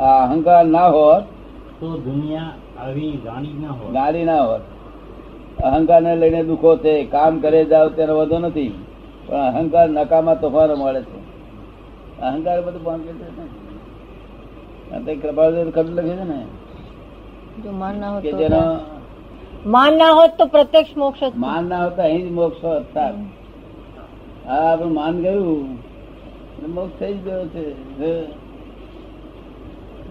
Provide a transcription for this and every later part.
આ અહંકાર ના હોત તો દુનિયા આવી ગાડી ના હોત. ગાડી ના હોત. અહંકાર ને લઈને દુખો છે કામ કરે જાવ ત્યારે વધુ નથી. પણ અહંકાર નકામા તોફાનો મળે છે. અહંકાર બધું બંધ કરી દે છે કૃપાળ ખબર લખે છે ને. જો માન ના હોત તો જેનો માન ના હોત તો પ્રત્યક્ષ મોક્ષ માન ના હોત અહીં જ મોક્ષ હોત હા આપણું માન ગયું. મોક્ષ થઈ જ ગયો છે.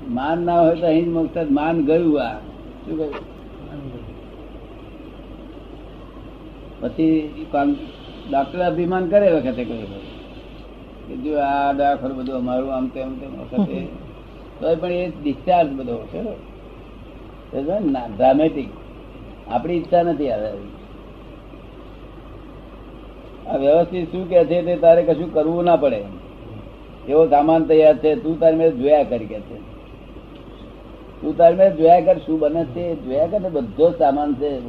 માન ના હોય તો અહીં મુક્ત માન ગયું આ. શું કહ્યું? પછી ડોક્ટર અભિમાન કરે વખતે કે જો આ દાખલ બધું અમારું આમ તેમ તેમ વખતે. તો પણ એ ડિસ્ચાર્જ બધો છે. ડ્રામેટિક આપણી ઈચ્છા નથી આવે આ વ્યવસ્થિત શું કે છે તે તારે કશું કરવું ના પડે. એવો સામાન તૈયાર છે, તું તારે મેં જોયા કરી કે છે. તું તારે મેં જોયા કર શું બને છે? જોયા કર ને બધો સામાન છે.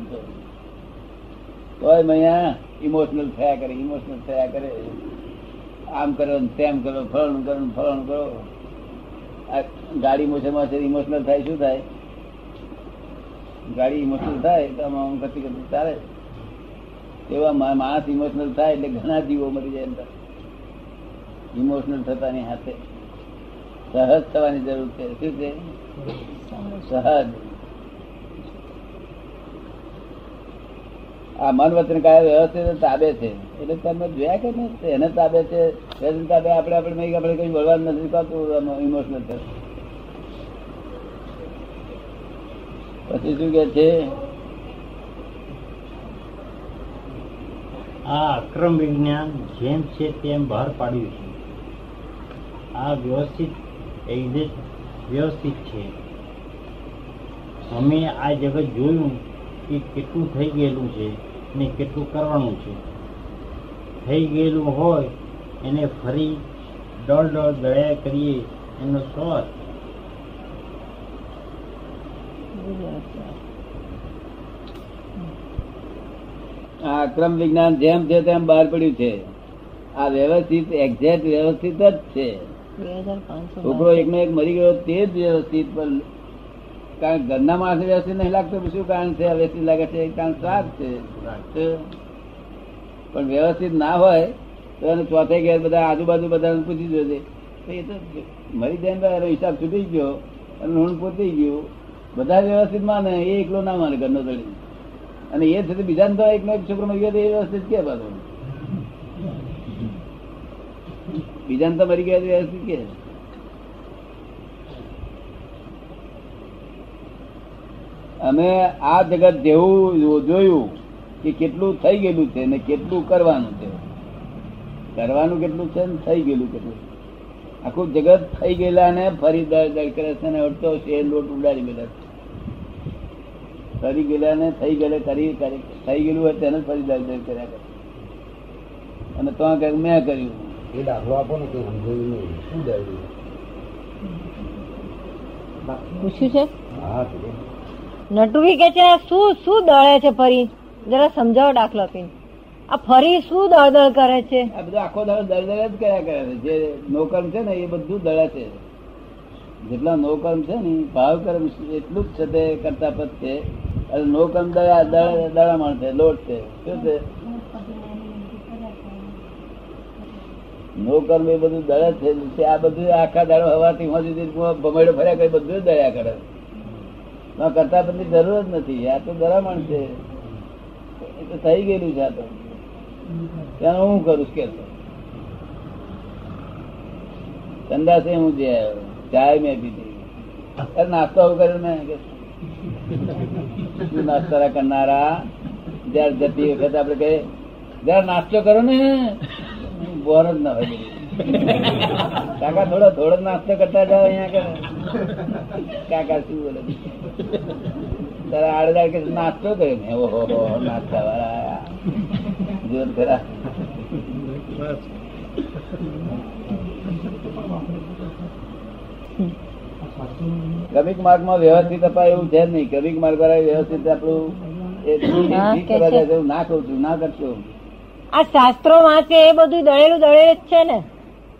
તોય મેં ઇમોશનલ થયા કરે ઇમોશનલ થયા કરે. આમ કરો તેમ કરો ફળણ કરો ને ફળણ કરો. આ ગાડી મોશનમાં છે ઇમોશનલ થાય, શું થાય? ગાડી ઇમોશનલ થાય, તો આમ આમ કરતી કરતી ચાલે. એવા માણસ ઇમોશનલ થાય એટલે ઘણા જીવો મરી જાય અંદર. ઇમોશનલ થતાની હાથે. સહજ થવાની જરૂર છે. શું છે? સહજ. આ મન વચન કાય વ્યવસ્થિત તાબે છે. એટલે તમે જોયા કે નહીં? એને તાબે છે. વ્યસન તાબે આપણે આપણે આપણે કઈ બોલવાનું નથી કરતું ઇમોશનલ પછી શું કે છે? આ અક્રમ વિજ્ઞાન જેમ છે તેમ બહાર પાડ્યું છે. આ વ્યવસ્થિત એક્ઝેક્ટ વ્યવસ્થિત છે. અમે આ જગત જોયું કે કેટલું થઈ ગયેલું છે ને કેટલું કરવાનું છે. થઈ ગયેલું હોય એને ફરી દોડ દોડ દયા કરીએ એનો સ્વાર્થ આ ક્રમ વિજ્ઞાન જેમ છે તેમ બહાર પડ્યું છે. આ વ્યવસ્થિત એક્ઝેક્ટ વ્યવસ્થિત જ છે. છોકરો એકનો એક મરી ગયો તે જ વ્યવસ્થિત પણ કારણ ઘરના માણસ વ્યવસ્થિત નહીં લાગતો શું કારણ છે? વ્યવસ્થિત લાગે છે કારણ શ્રાદ્ધ છે. પણ વ્યવસ્થિત ના હોય તો એને ચોથે ઘેર બધા આજુબાજુ બધાને પૂછી જોજે. એ તો મરી જાય ને તો એનો હિસાબ છૂટી ગયો અને ઋણ પોતી ગયું. બધા વ્યવસ્થિત માને એ એકલો ના માને ઘરનો દળી અને એ છે બીજા તો એકનો એક છોકરો મરી ગયો તો એ વ્યવસ્થિત કે પાછો બીજાને તો મરી ગયા વ્યવસ્થિત કે? અમે આ જગત જેવું જોયું કે કેટલું થઈ ગયેલું છે ને કેટલું કરવાનું છે. કરવાનું કેટલું છે ને થઈ ગયેલું કેટલું? આખું જગત થઈ ગયેલા ને ફરી દર દળ કરે છે ને અડધો શેર લોટ ઉડાડી ગયેલા ફરી ગયેલા ને થઈ ગયેલા કરી થઈ ગયેલું હોય તેને ફરી દળ દર કર્યા કરે. અને તો મેં કર્યું. એ દાખલો આપો ને કે સમજાયું નહીં શું દાડ્યું પૂછ્યું છે? હા નટુભી કે છે શું શું દળે છે ફરી? જરા સમજાવો દાખલો આપીને આ ફરી શું દળદળ કરે છે? આ બધું આખો દાડો દળ દળ જ કર્યા કરે છે. જે નોકર્મ છે ને એ બધું દળે છે. જેટલા નોકર્મ છે ને ભાવ કર્મ એટલું જ છે તે કરતા પદ છે અને નોકર્મ દળા દળ- દળામણ છે લોટ છે. શું છે? નોકર્મ એ બધું દળે છે આ બધું આખા દાડો હવાથી હોં સુધી ભમેડો ફર્યા કરે, બધું દયા કરે. ન કરતા બધી જરૂર જ નથી, આ તો દરામણ છે. એ તો થઈ ગયેલું છે આ તો. ત્યાં હું કરું કે છે. હું જે ચાય મેં પીધી. નાસ્તો આવું કર્યો ને નાસ્તો કરનારા? જયારે જતી વખત આપડે કહીએ જયારે નાસ્તો કરો ને. બોર જ ના હોય. કાકા થોડો થોડો નાસ્તો કરતા જાઓ અહીંયા કે કાકા શું બોલે? તારે આડેદાડ કે નાસ્તો કર્યો ને? ઓહો નાસ્તા વાળા. જોર ખરા. ક્રમિક માર્ગમાં વ્યવસ્થિત અપાય એવું છે નહીં. ક્રમિક માર્ગ વાળા વ્યવસ્થિત આપણું એ ના કઉ છું ના કરશો. આ શાસ્ત્રો વાંચે એ બધું દળેલું દળેલું જ છે ને?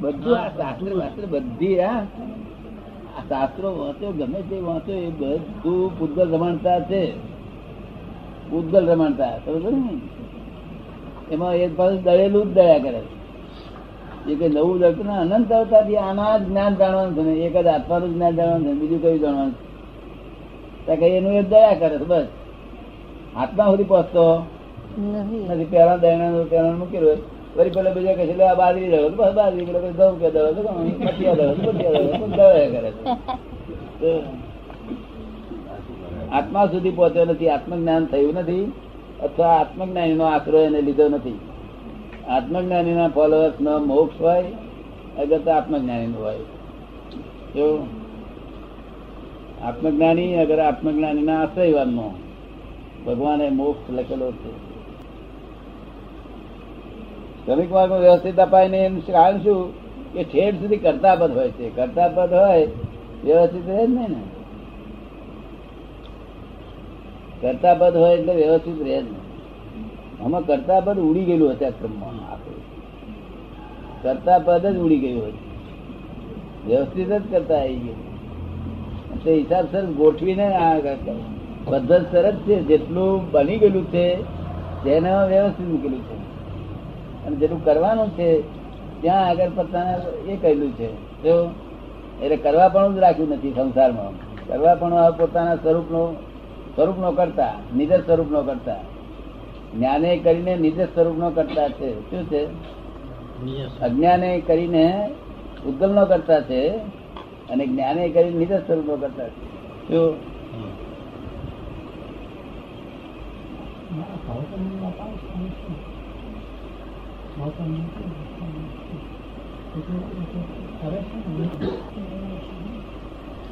બધું આ શાસ્ત્ર વાસ્ત્ર બધી આ શાસ્ત્રો વાંચો, ગમે તે વાંચો, એ બધું પૂતગલ રમણતા છે. પૂતગલ રમણતા બરોબર ને? એમાં એક પાસે દળેલું જ દયા કરે એ કઈ નવું દળતું ને, અનંત અવતારથી આના જ્ઞાન જાણવાનું છે એક જ આત્માનું જ્ઞાન જાણવાનું છે બીજું કયું જાણવાનું છે? એનું એ દયા કરે બસ. આત્મા સુધી પહોંચતો. નથી, પહેલા દયણા પહેલા મૂકેલું વળી પેલા બીજા કહે છે બાજરી દળો બસ બાજરી, પેલો ઘઉં કે દળો મટિયા દળો મટિયા કરે છે. આત્મા સુધી પહોંચ્યો નથી, આત્મજ્ઞાન થયું નથી, અથવા આત્મજ્ઞાનીનો આશરો એને લીધો નથી. આત્મજ્ઞાનીના ફોલોઅર્સ નો મોક્ષ હોય અગર તો આત્મજ્ઞાની હોય. જો આત્મજ્ઞાની અગર આશ્રયવાદ નો ભગવાને મોક્ષ લખેલો છે શ્રમિક માર્ગમાં વ્યવસ્થિત અપાય ને એનું કારણ શું કે ઠેઠ સુધી કર્તાપદ હોય છે. કર્તાપદ હોય, વ્યવસ્થિત રહે ને. કર્તાપદ હોય એટલે વ્યવસ્થિત રહે જ આમાં કર્તાપદ ઉડી ગયેલું હતું આ ક્રમમાં કરતા પદ જ ઉડી ગયું હોય વ્યવસ્થિત જ કરતા આવી ગયું. તે હિસાબ સર ગોઠવીને આ પદ્ધત સરસ છે. જેટલું બની ગયેલું છે તેને વ્યવસ્થિત મૂકેલું છે. અને જેટલું કરવાનું છે, ત્યાં આગળ પોતાને એ કહેલું છે. એટલે કરવા પણ જ રાખ્યું નથી સંસારમાં. કરવા પણ પોતાના સ્વરૂપનો સ્વરૂપનો કરતા નિજ સ્વરૂપનો કરતા. જ્ઞાને કરીને નિજ સ્વરૂપનો કરતા છે. શું છે? અજ્ઞાને કરીને ઉદ્ગલનો કરતા છે અને જ્ઞાને કરીને નિજ સ્વરૂપનો કરતા છે. શું?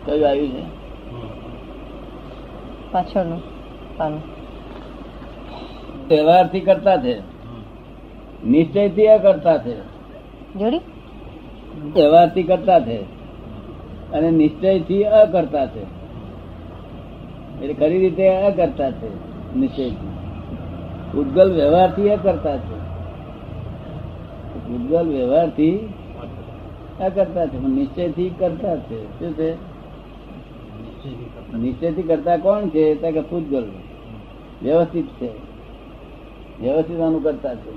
કયું આવ્યું છે? પાછળનું પાનું. વ્યવહારથી કરતા છે? નિશ્ચયથી અકર્તા છે? જોડી. વ્યવહારથી કરતા છે? અને નિશ્ચયથી અકર્તા છે? એટલે ખરી રીતે અકર્તા છે નિશ્ચયથી. ઉદ્ગલ વ્યવહારથી અકર્તા છે? ઉદ્ગલ વ્યવહારથી કરતા છે નિશ્ચયથી કરતા છે. શું છે? નિશ્ચયથી કરતા કોણ છે? કે ભૂતગલ. વ્યવસ્થિત છે. વ્યવસ્થિત આનું કરતા છે.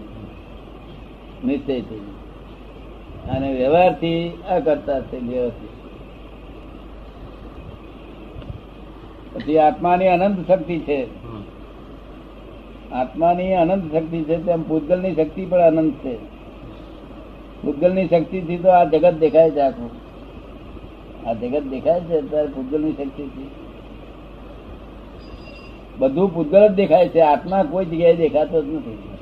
નિશ્ચયથી. અને વ્યવહારથી અકર્તા છે વ્યવસ્થિત. પછી આત્માની અનંત શક્તિ છે. આત્માની અનંત શક્તિ છે તેમ પૂતગલની શક્તિ પણ અનંત છે. પૂતગલની શક્તિથી તો આ જગત દેખાય છે આખું. આ જગત દેખાય છે અત્યારે ભૂતગલની શક્તિ થી બધું ભૂતગલ જ દેખાય છે. આત્મા કોઈ જગ્યાએ દેખાતો જ નથી.